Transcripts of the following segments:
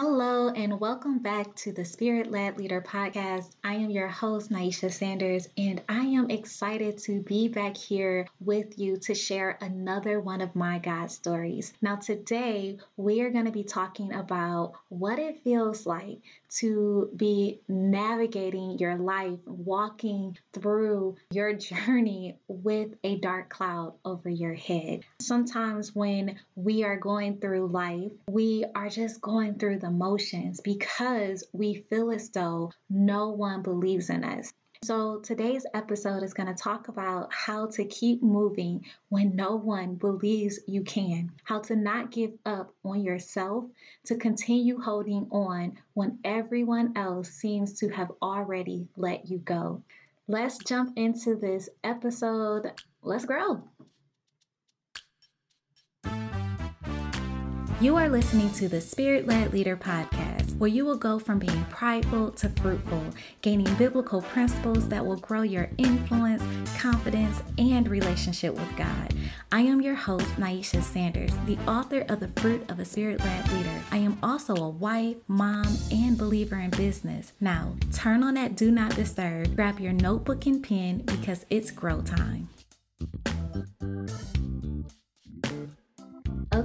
Hello, and welcome back to the Spirit Led Leader podcast. I am your host, Naisha Sanders, and I am excited to be back here with you to share another one of my God stories. Now, today we are going to be talking about what it feels like to be navigating your life, walking through your journey with a dark cloud over your head. Sometimes when we are going through life, we are just going through the emotions because we feel as though no one believes in us. So, today's episode is going to talk about how to keep moving when no one believes you can, how to not give up on yourself, to continue holding on when everyone else seems to have already let you go. Let's jump into this episode. Let's grow. You are listening to the Spirit Led Leader podcast, where you will go from being prideful to fruitful, gaining biblical principles that will grow your influence, confidence, and relationship with God. I am your host, Naisha Sanders, the author of The Fruit of a Spirit Led Leader. I am also a wife, mom, and believer in business. Now, turn on that Do Not Disturb, grab your notebook and pen because it's grow time.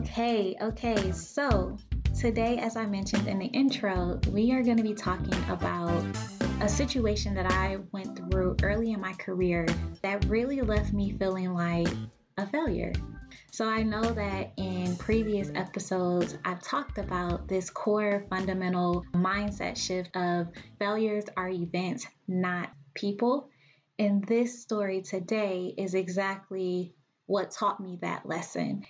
Okay, okay, so today, as I mentioned in the intro, we are going to be talking about a situation that I went through early in my career that really left me feeling like a failure. So, I know that in previous episodes, I've talked about this core fundamental mindset shift of failures are events, not people. And this story today is exactly what taught me that lesson.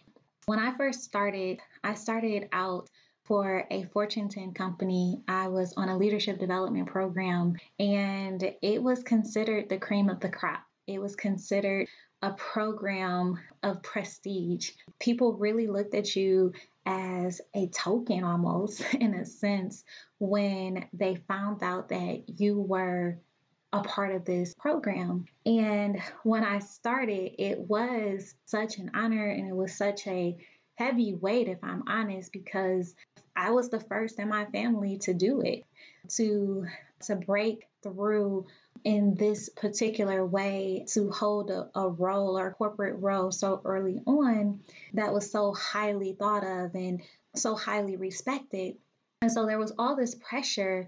When I first started, I started out for a Fortune 10 company. I was on a leadership development program, and it was considered the cream of the crop. It was considered a program of prestige. People really looked at you as a token almost, in a sense, when they found out that you were a part of this program. And when I started, it was such an honor and it was such a heavy weight, if I'm honest, because I was the first in my family to do it, to to break through in this particular way to hold a, a role or corporate role so early on that was so highly thought of and so highly respected. And so there was all this pressure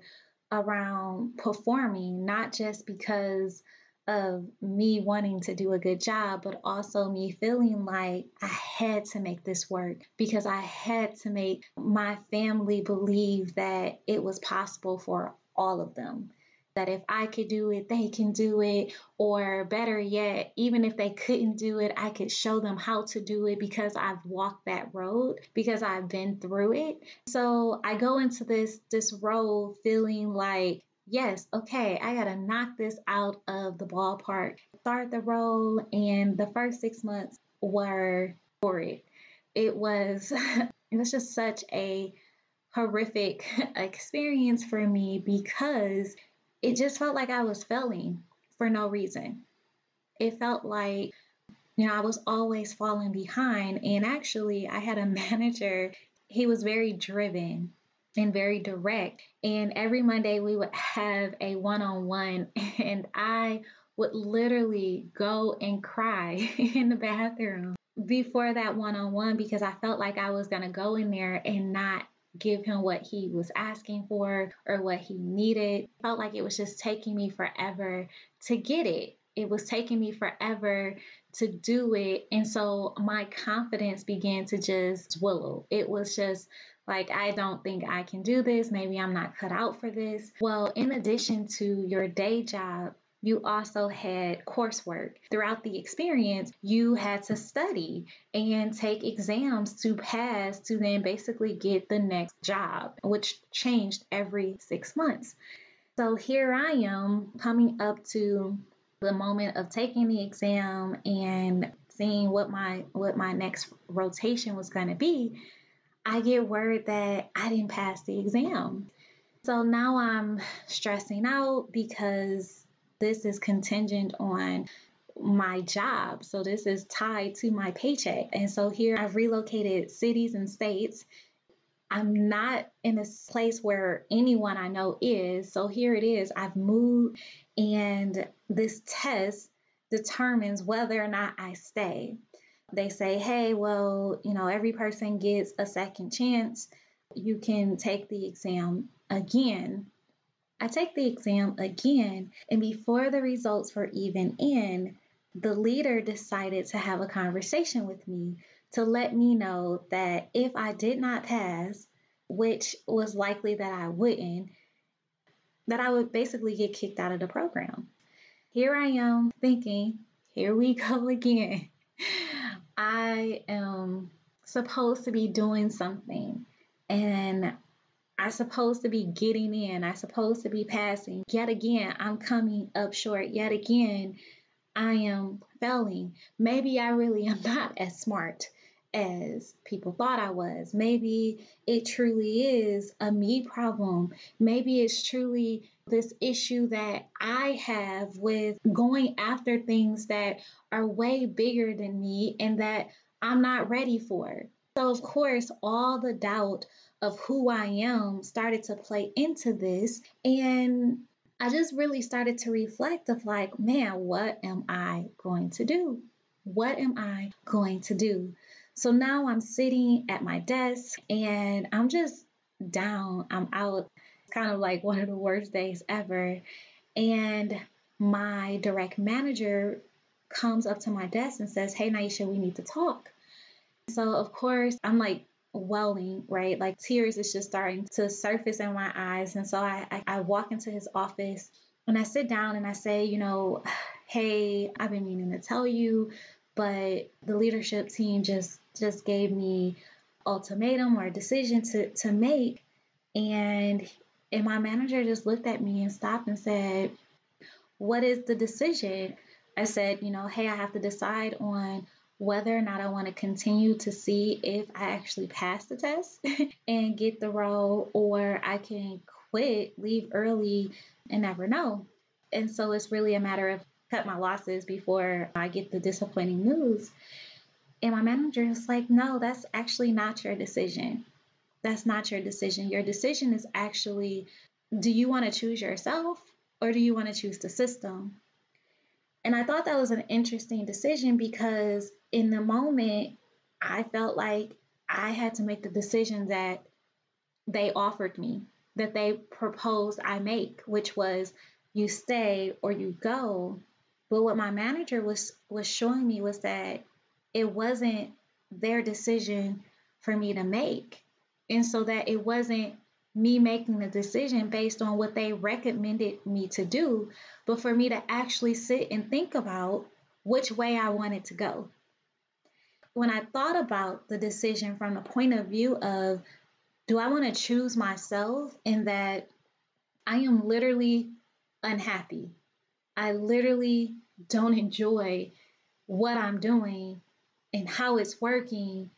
around performing, not just because of me wanting to do a good job, but also me feeling like I had to make this work because I had to make my family believe that it was possible for all of them. That if I could do it, they can do it. Or better yet, even if they couldn't do it, I could show them how to do it because I've walked that road, because I've been through it. So I go into this this role feeling like yes, okay, I got to knock this out of the ballpark. Start the role, and the first six months were horrid. It was, it was just such a horrific experience for me because it just felt like I was failing for no reason. It felt like, you know, I was always falling behind. And actually, I had a manager, he was very driven and very direct. And every Monday we would have a one on one, and I would literally go and cry in the bathroom before that one on one because I felt like I was going to go in there and not give him what he was asking for or what he needed. felt like it was just taking me forever to get it. It was taking me forever to do it. And so my confidence began to just dwindle. It was just like, I don't think I can do this. Maybe I'm not cut out for this. Well, in addition to your day job, you also had coursework. Throughout the experience, you had to study and take exams to pass to then basically get the next job, which changed every six months. So here I am coming up to the moment of taking the exam and seeing what my what my next rotation was going to be I get word that I didn't pass the exam. So now I'm stressing out because this is contingent on my job. So this is tied to my paycheck. And so here I've relocated cities and states. I'm not in a place where anyone I know is. So here it is. I've moved, and this test determines whether or not I stay. They say, hey, well, you know, every person gets a second chance. You can take the exam again. I take the exam again, and before the results were even in, the leader decided to have a conversation with me to let me know that if I did not pass, which was likely that I wouldn't, that I would basically get kicked out of the program. Here I am thinking, here we go again. I am supposed to be doing something and I'm supposed to be getting in. I'm supposed to be passing. Yet again, I'm coming up short. Yet again, I am failing. Maybe I really am not as smart as people thought I was. Maybe it truly is a me problem. Maybe it's truly this issue that I have with going after things that are way bigger than me and that I'm not ready for. So, of course, all the doubt of who I am started to play into this. And I just really started to reflect of like, man, what am I going to do? What am I going to do? So now I'm sitting at my desk and I'm just down. I'm out. It's kind of like one of the worst days ever. And my direct manager comes up to my desk and says, Hey, Naisha, we need to talk. So, of course, I'm like welling, right? Like tears is just starting to surface in my eyes. And so I, I, I walk into his office and I sit down and I say, You know, hey, I've been meaning to tell you, but the leadership team just just gave me ultimatum or a decision to to make and and my manager just looked at me and stopped and said what is the decision i said you know hey i have to decide on whether or not i want to continue to see if i actually pass the test and get the role or i can quit leave early and never know and so it's really a matter of cut my losses before i get the disappointing news and my manager is like, no, that's actually not your decision. That's not your decision. Your decision is actually do you want to choose yourself or do you want to choose the system? And I thought that was an interesting decision because in the moment, I felt like I had to make the decision that they offered me, that they proposed I make, which was you stay or you go. But what my manager was was showing me was that it wasn't their decision for me to make. And so that it wasn't me making the decision based on what they recommended me to do, but for me to actually sit and think about which way I wanted to go. When I thought about the decision from the point of view of do I want to choose myself in that I am literally unhappy. I literally don't enjoy what I'm doing and how it's working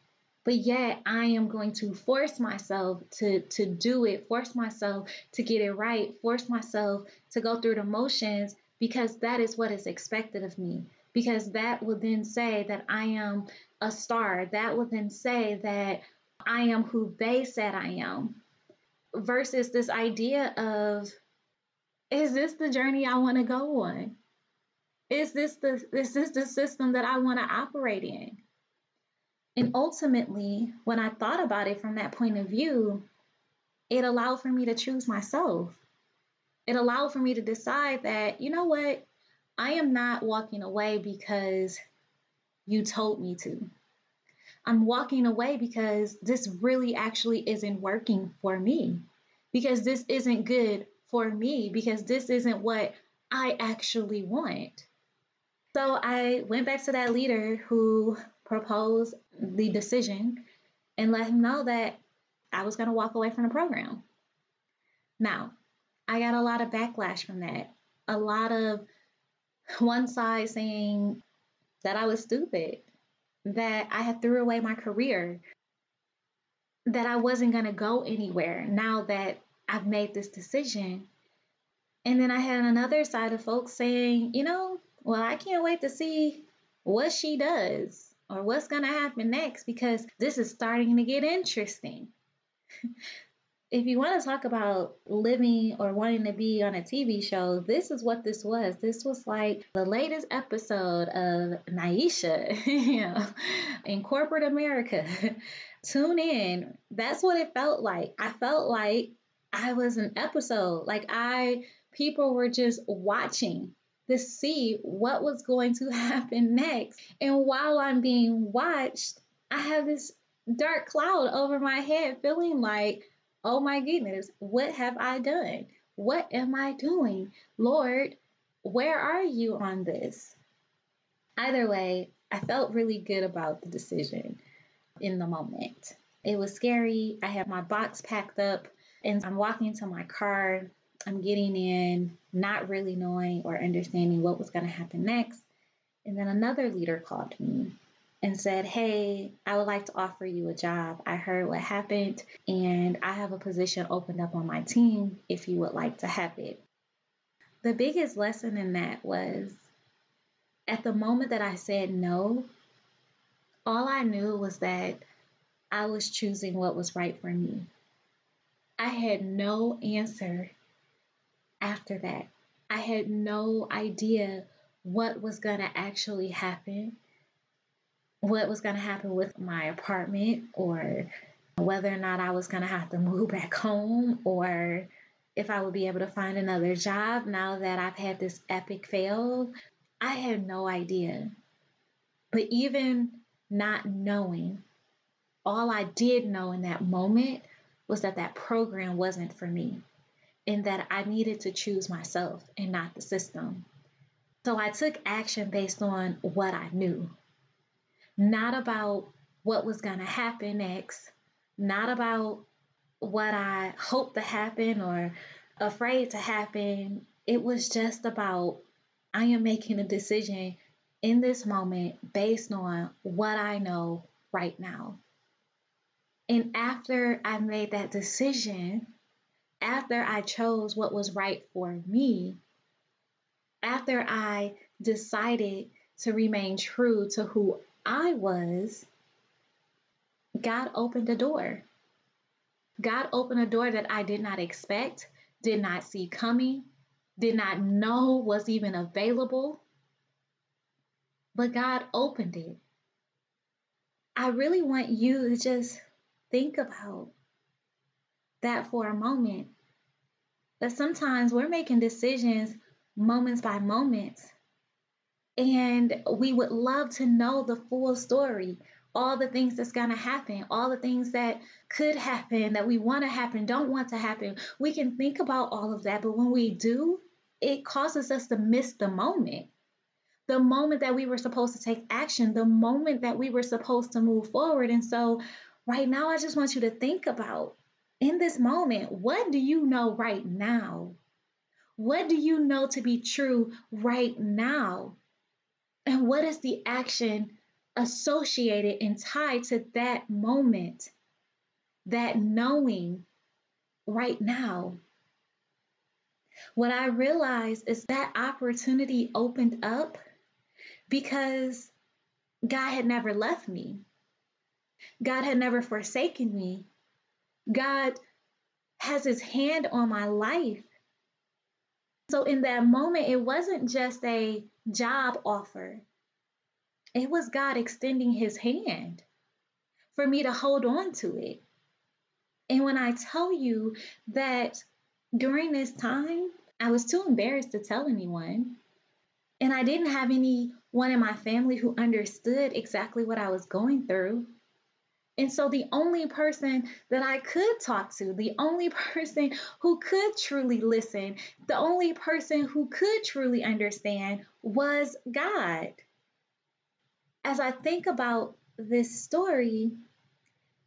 but yet I am going to force myself to to do it, force myself to get it right, force myself to go through the motions because that is what is expected of me. Because that will then say that I am a star. That will then say that I am who they said I am. Versus this idea of is this the journey I want to go on? Is this the is this the system that I want to operate in? And ultimately, when I thought about it from that point of view, it allowed for me to choose myself. It allowed for me to decide that, you know what, I am not walking away because you told me to. I'm walking away because this really actually isn't working for me, because this isn't good for me, because this isn't what I actually want. So I went back to that leader who propose the decision and let him know that I was going to walk away from the program. Now, I got a lot of backlash from that. A lot of one side saying that I was stupid, that I had threw away my career, that I wasn't going to go anywhere now that I've made this decision. And then I had another side of folks saying, you know, well, I can't wait to see what she does or what's going to happen next because this is starting to get interesting. if you want to talk about living or wanting to be on a TV show, this is what this was. This was like the latest episode of Naisha, you know, in corporate America. Tune in. That's what it felt like. I felt like I was an episode. Like I people were just watching to see what was going to happen next. And while I'm being watched, I have this dark cloud over my head feeling like Oh my goodness, what have I done? What am I doing? Lord, where are you on this? Either way, I felt really good about the decision in the moment. It was scary. I had my box packed up and I'm walking to my car. I'm getting in, not really knowing or understanding what was going to happen next. And then another leader called me and said, Hey, I would like to offer you a job. I heard what happened, and I have a position opened up on my team if you would like to have it. The biggest lesson in that was at the moment that I said no, all I knew was that I was choosing what was right for me. I had no answer after that. I had no idea what was going to actually happen what was going to happen with my apartment or whether or not I was going to have to move back home or if I would be able to find another job now that I've had this epic fail. I had no idea. But even not knowing, all I did know in that moment was that that program wasn't for me and that I needed to choose myself and not the system. So I took action based on what I knew not about what was going to happen next, not about what I hoped to happen or afraid to happen. It was just about I am making a decision in this moment based on what I know right now. And after I made that decision, after I chose what was right for me, after I decided to remain true to who I was, God opened a door. God opened a door that I did not expect, did not see coming, did not know was even available. But God opened it. I really want you to just think about that for a moment. That sometimes we're making decisions moments by moments and we would love to know the full story, all the things that's going to happen, all the things that could happen, that we want to happen, don't want to happen. We can think about all of that, but when we do, it causes us to miss the moment. The moment that we were supposed to take action, the moment that we were supposed to move forward. And so, right now, I just want you to think about in this moment, what do you know right now? What do you know to be true right now? And what is the action associated and tied to that moment, that knowing right now? What I realized is that opportunity opened up because God had never left me. God had never forsaken me. God has his hand on my life. So in that moment, it wasn't just a job offer, it was God extending his hand for me to hold on to it. And when I tell you that during this time, I was too embarrassed to tell anyone. And I didn't have anyone in my family who understood exactly what I was going through. And so the only person that I could talk to, the only person who could truly listen, the only person who could truly understand was God. As I think about this story,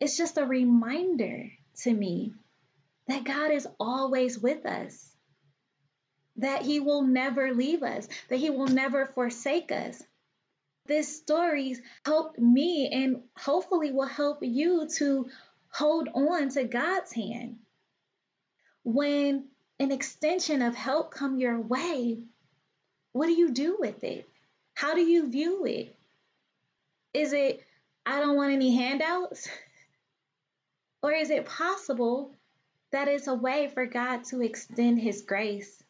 it's just a reminder to me that God is always with us, that He will never leave us, that He will never forsake us, these stories helped me and hopefully will help you to hold on to God's hand. When an extension of help come your way, what do you do with it? How do you view it? Is it I don't want any handouts? Or is it possible that it's a way for God to extend His grace,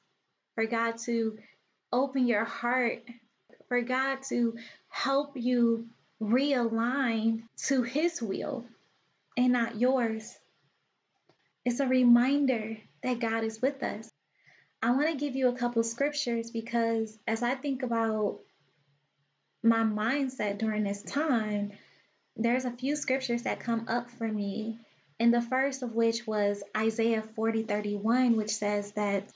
for God to open your heart, for God to help you realign to His will and not yours? It's a reminder that God is with us. I want to give you a couple scriptures because as I think about my mindset during this time, there's a few scriptures that come up for me. And the first of which was Isaiah 40 31, which says that,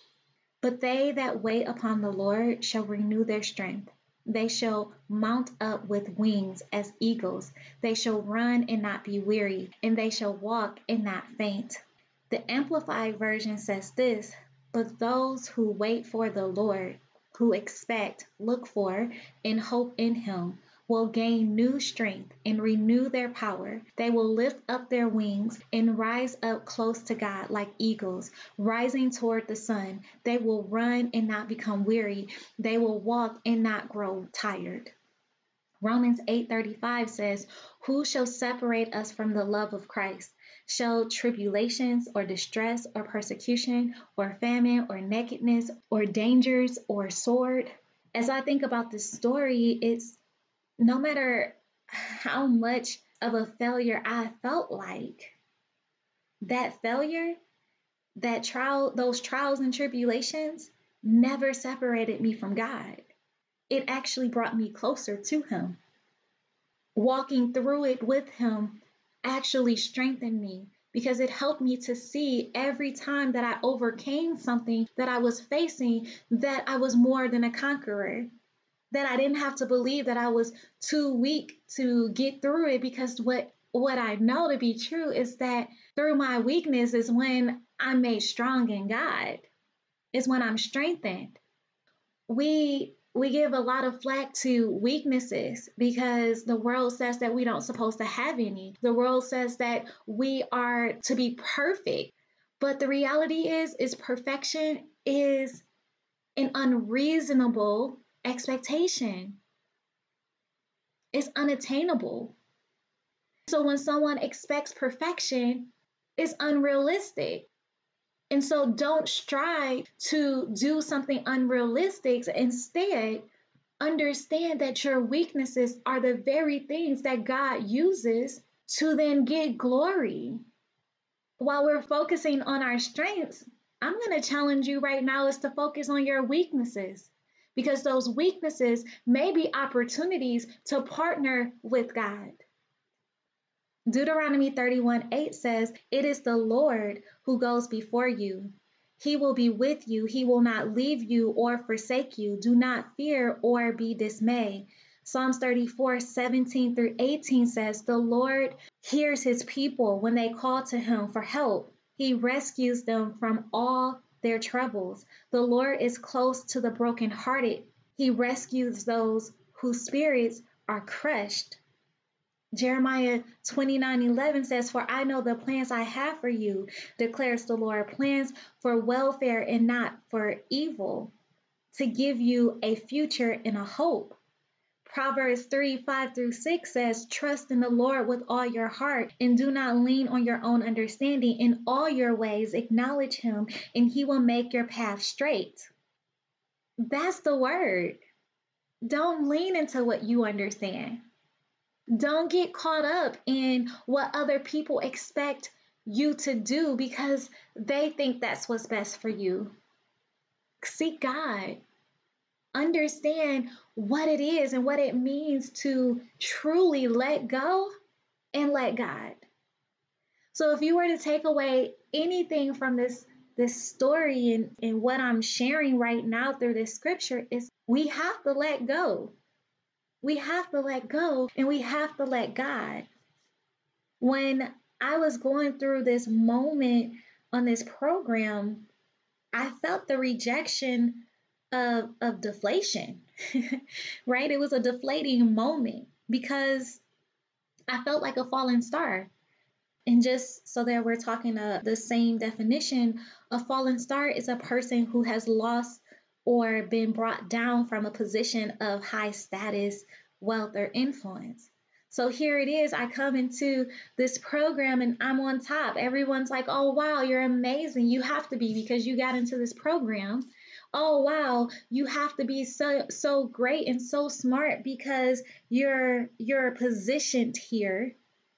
But they that wait upon the Lord shall renew their strength. They shall mount up with wings as eagles. They shall run and not be weary, and they shall walk and not faint. The Amplified Version says this But those who wait for the Lord, who expect, look for, and hope in Him, will gain new strength and renew their power. They will lift up their wings and rise up close to God like eagles, rising toward the sun. They will run and not become weary. They will walk and not grow tired. Romans 8:35 says, "Who shall separate us from the love of Christ? Shall tribulations or distress or persecution or famine or nakedness or dangers or sword?" As I think about this story, it's no matter how much of a failure I felt like, that failure, that trial, those trials and tribulations never separated me from God it actually brought me closer to Him. Walking through it with Him actually strengthened me because it helped me to see every time that I overcame something that I was facing that I was more than a conqueror. That I didn't have to believe that I was too weak to get through it because what what I know to be true is that through my weakness is when I'm made strong in God. Is when I'm strengthened. We we give a lot of flack to weaknesses because the world says that we don't supposed to have any. The world says that we are to be perfect. But the reality is is perfection is an unreasonable expectation. It's unattainable. So when someone expects perfection, it's unrealistic. And so don't strive to do something unrealistic. Instead, understand that your weaknesses are the very things that God uses to then get glory. While we're focusing on our strengths, I'm going to challenge you right now is to focus on your weaknesses because those weaknesses may be opportunities to partner with God. Deuteronomy 31 8 says, It is the Lord who goes before you. He will be with you. He will not leave you or forsake you. Do not fear or be dismayed. Psalms 34 17 through 18 says, The Lord hears his people when they call to him for help. He rescues them from all their troubles. The Lord is close to the brokenhearted. He rescues those whose spirits are crushed. Jeremiah 29 11 says, For I know the plans I have for you, declares the Lord, plans for welfare and not for evil, to give you a future and a hope. Proverbs 3 5 through 6 says, Trust in the Lord with all your heart and do not lean on your own understanding. In all your ways, acknowledge Him, and He will make your path straight. That's the word. Don't lean into what you understand. Don't get caught up in what other people expect you to do because they think that's what's best for you. Seek God. Understand what it is and what it means to truly let go and let God. So if you were to take away anything from this this story and, and what I'm sharing right now through this scripture is we have to let go. We have to let go and we have to let God. When I was going through this moment on this program, I felt the rejection of, of deflation, right? It was a deflating moment because I felt like a fallen star. And just so that we're talking uh, the same definition, a fallen star is a person who has lost or been brought down from a position of high status, wealth, or influence. So here it is. I come into this program and I'm on top. Everyone's like, oh, wow, you're amazing. You have to be because you got into this program. Oh, wow, you have to be so so great and so smart because you're you're positioned here.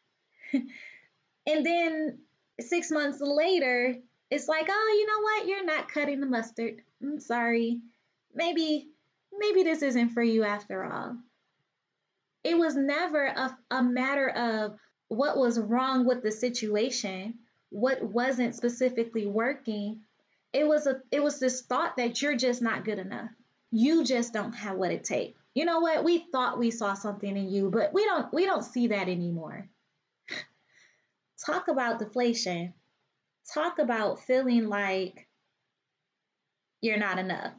and then six months later, it's like, oh, you know what? You're not cutting the mustard. I'm sorry. Maybe maybe this isn't for you after all. It was never a, a matter of what was wrong with the situation, what wasn't specifically working. It was a it was this thought that you're just not good enough. You just don't have what it takes. You know what? We thought we saw something in you, but we don't we don't see that anymore. Talk about deflation. Talk about feeling like you're not enough.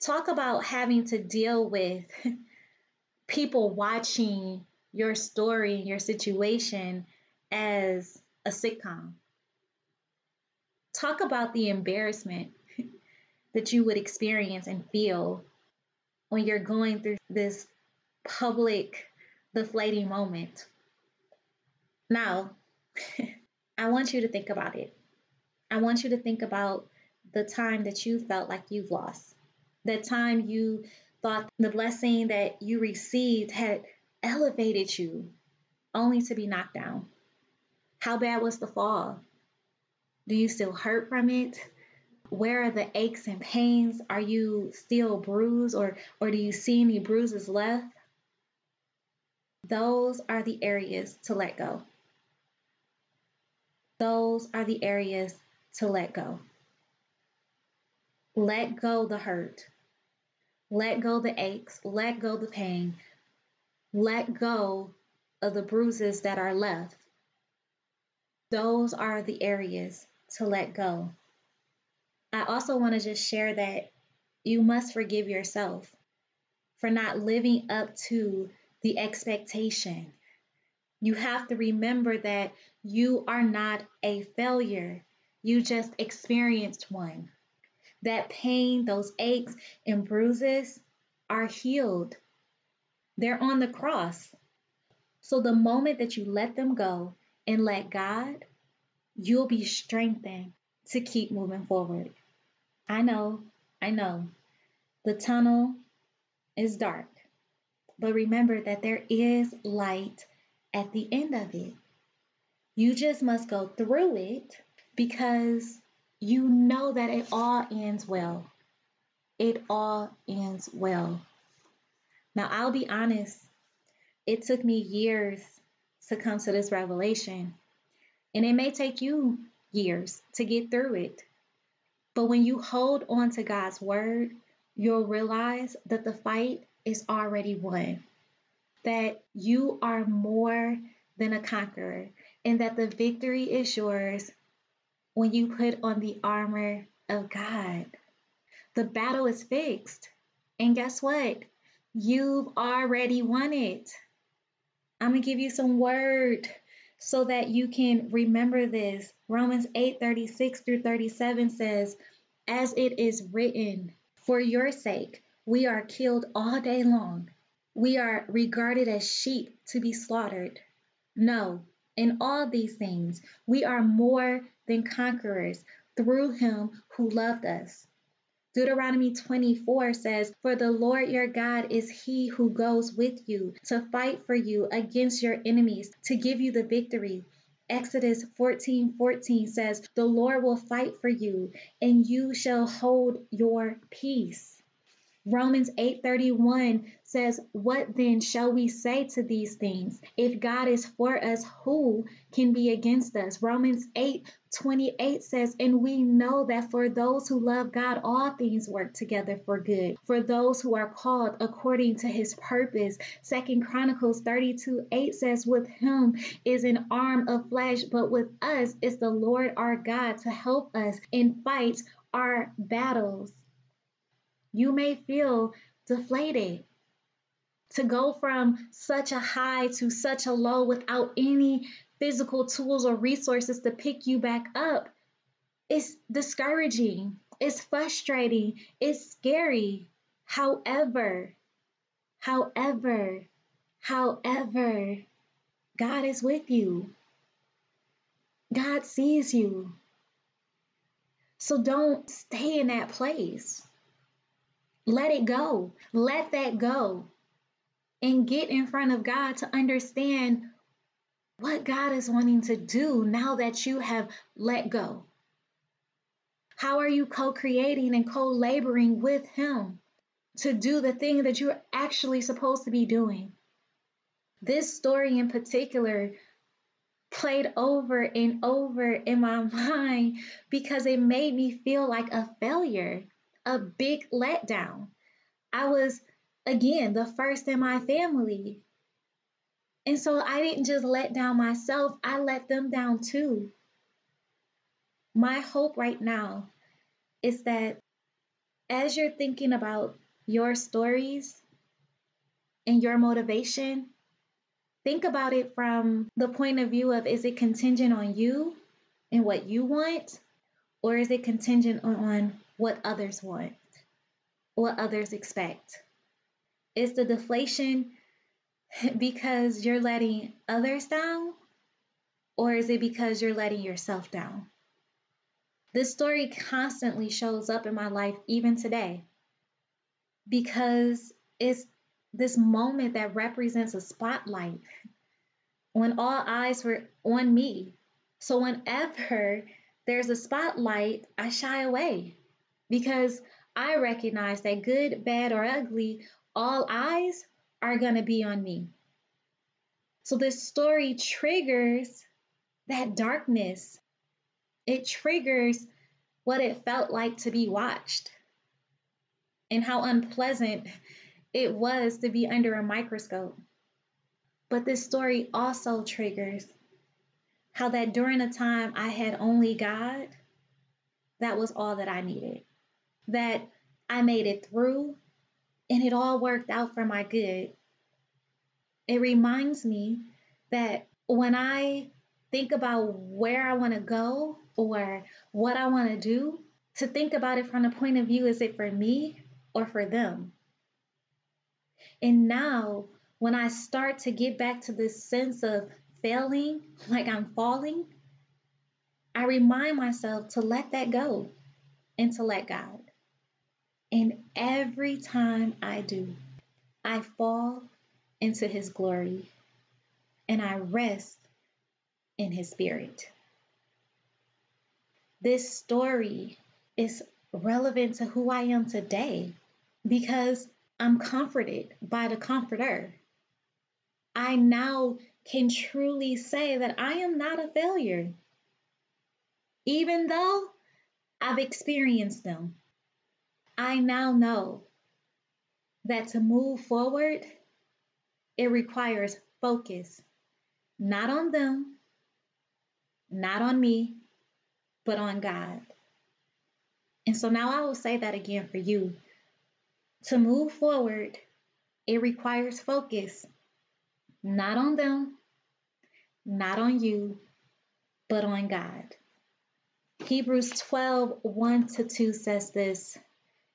Talk about having to deal with people watching your story and your situation as a sitcom. Talk about the embarrassment that you would experience and feel when you're going through this public deflating moment. Now, I want you to think about it. I want you to think about the time that you felt like you've lost, the time you thought the blessing that you received had elevated you only to be knocked down? How bad was the fall? Do you still hurt from it? Where are the aches and pains? Are you still bruised or, or do you see any bruises left? Those are the areas to let go. Those are the areas to let go. Let go the hurt. Let go the aches, let go the pain, let go of the bruises that are left. Those are the areas to let go. I also want to just share that you must forgive yourself for not living up to the expectation. You have to remember that you are not a failure, you just experienced one that pain, those aches and bruises are healed. They're on the cross. So the moment that you let them go and let God, you'll be strengthened to keep moving forward. I know, I know. The tunnel is dark, but remember that there is light at the end of it. You just must go through it because you know that it all ends well. It all ends well. Now, I'll be honest, it took me years to come to this revelation, and it may take you years to get through it. But when you hold on to God's word, you'll realize that the fight is already won, that you are more than a conqueror, and that the victory is yours when you put on the armor of God. The battle is fixed. And guess what? You've already won it. I'm going to give you some word so that you can remember this. Romans 8 36 through 37 says, As it is written, for your sake, we are killed all day long. We are regarded as sheep to be slaughtered. No, in all these things, we are more than conquerors through him who loved us. Deuteronomy 24 says, For the Lord your God is he who goes with you to fight for you against your enemies, to give you the victory. Exodus 14 14 says, The Lord will fight for you, and you shall hold your peace. Romans 8:31 says, "What then shall we say to these things? If God is for us, who can be against us?" Romans 8:28 says, "And we know that for those who love God, all things work together for good, for those who are called according to his purpose." Second Chronicles 32:8 says, "With him is an arm of flesh, but with us is the Lord our God to help us in fight our battles." You may feel deflated. To go from such a high to such a low without any physical tools or resources to pick you back up it's discouraging, it's frustrating, it's scary. However, however, However, God is with you. God sees you. So don't stay in that place. Let it go. Let that go. And get in front of God to understand what God is wanting to do now that you have let go. How are you co creating and co laboring with Him to do the thing that you're actually supposed to be doing? This story in particular played over and over in my mind because it made me feel like a failure, a big letdown. I was, again, the first in my family. And so I didn't just let down myself, I let them down too. My hope right now is that as you're thinking about your stories and your motivation, think about it from the point of view of is it contingent on you and what you want, or is it contingent on what others want, what others expect? Is the deflation because you're letting others down, or is it because you're letting yourself down? This story constantly shows up in my life, even today, because it's this moment that represents a spotlight when all eyes were on me. So, whenever there's a spotlight, I shy away because I recognize that good, bad, or ugly, all eyes are going to be on me. So, this story triggers that darkness. It triggers what it felt like to be watched and how unpleasant it was to be under a microscope. But this story also triggers how that during a time I had only God, that was all that I needed. That I made it through and it all worked out for my good. It reminds me that when I think about where I want to go or what I want to do, to think about it from the point of view is it for me or for them? And now, when I start to get back to this sense of failing, like I'm falling, I remind myself to let that go and to let God. And every time I do, I fall into His glory and I rest in His Spirit. This story is relevant to who I am today because I'm comforted by the Comforter. I now can truly say that I am not a failure, even though I've experienced them. I now know that to move forward, it requires focus, not on them, not on me, but on God. And so now I will say that again for you to move forward, it requires focus, not on them, not on you, but on God. Hebrews 12 1 to 2 says this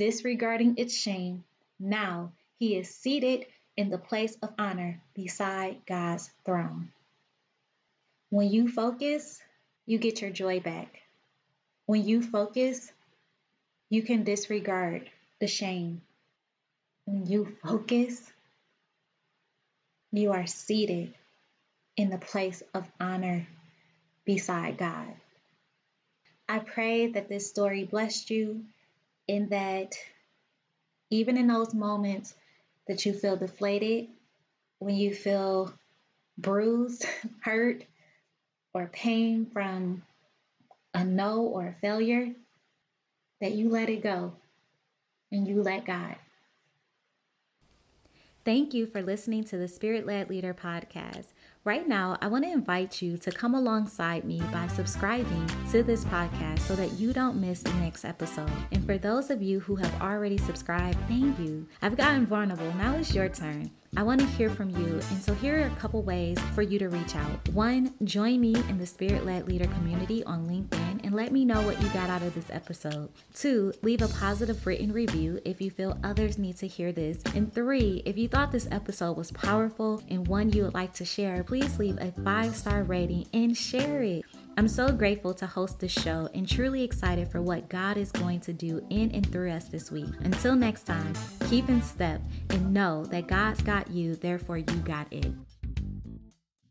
disregarding its shame. Now he is seated in the place of honor beside God's throne. When you focus, you get your joy back. When you focus, you can disregard the shame. When you focus, you are seated in the place of honor beside God. I pray that this story blessed you in that even in those moments that you feel deflated, when you feel bruised, hurt, or pain from a no or a failure, that you let it go and you let God. Thank you for listening to the Spirit Led Leader podcast. Right now, I want to invite you to come alongside me by subscribing to this podcast so that you don't miss the next episode. And for those of you who have already subscribed, thank you. I've gotten vulnerable. Now it's your turn. I want to hear from you, and so here are a couple ways for you to reach out. One, join me in the Spirit Led Leader community on LinkedIn and let me know what you got out of this episode. Two, leave a positive written review if you feel others need to hear this. And three, if you thought this episode was powerful and one you would like to share, please leave a five star rating and share it. I'm so grateful to host this show and truly excited for what God is going to do in and through us this week. Until next time, keep in step and know that God's got you, therefore, you got it.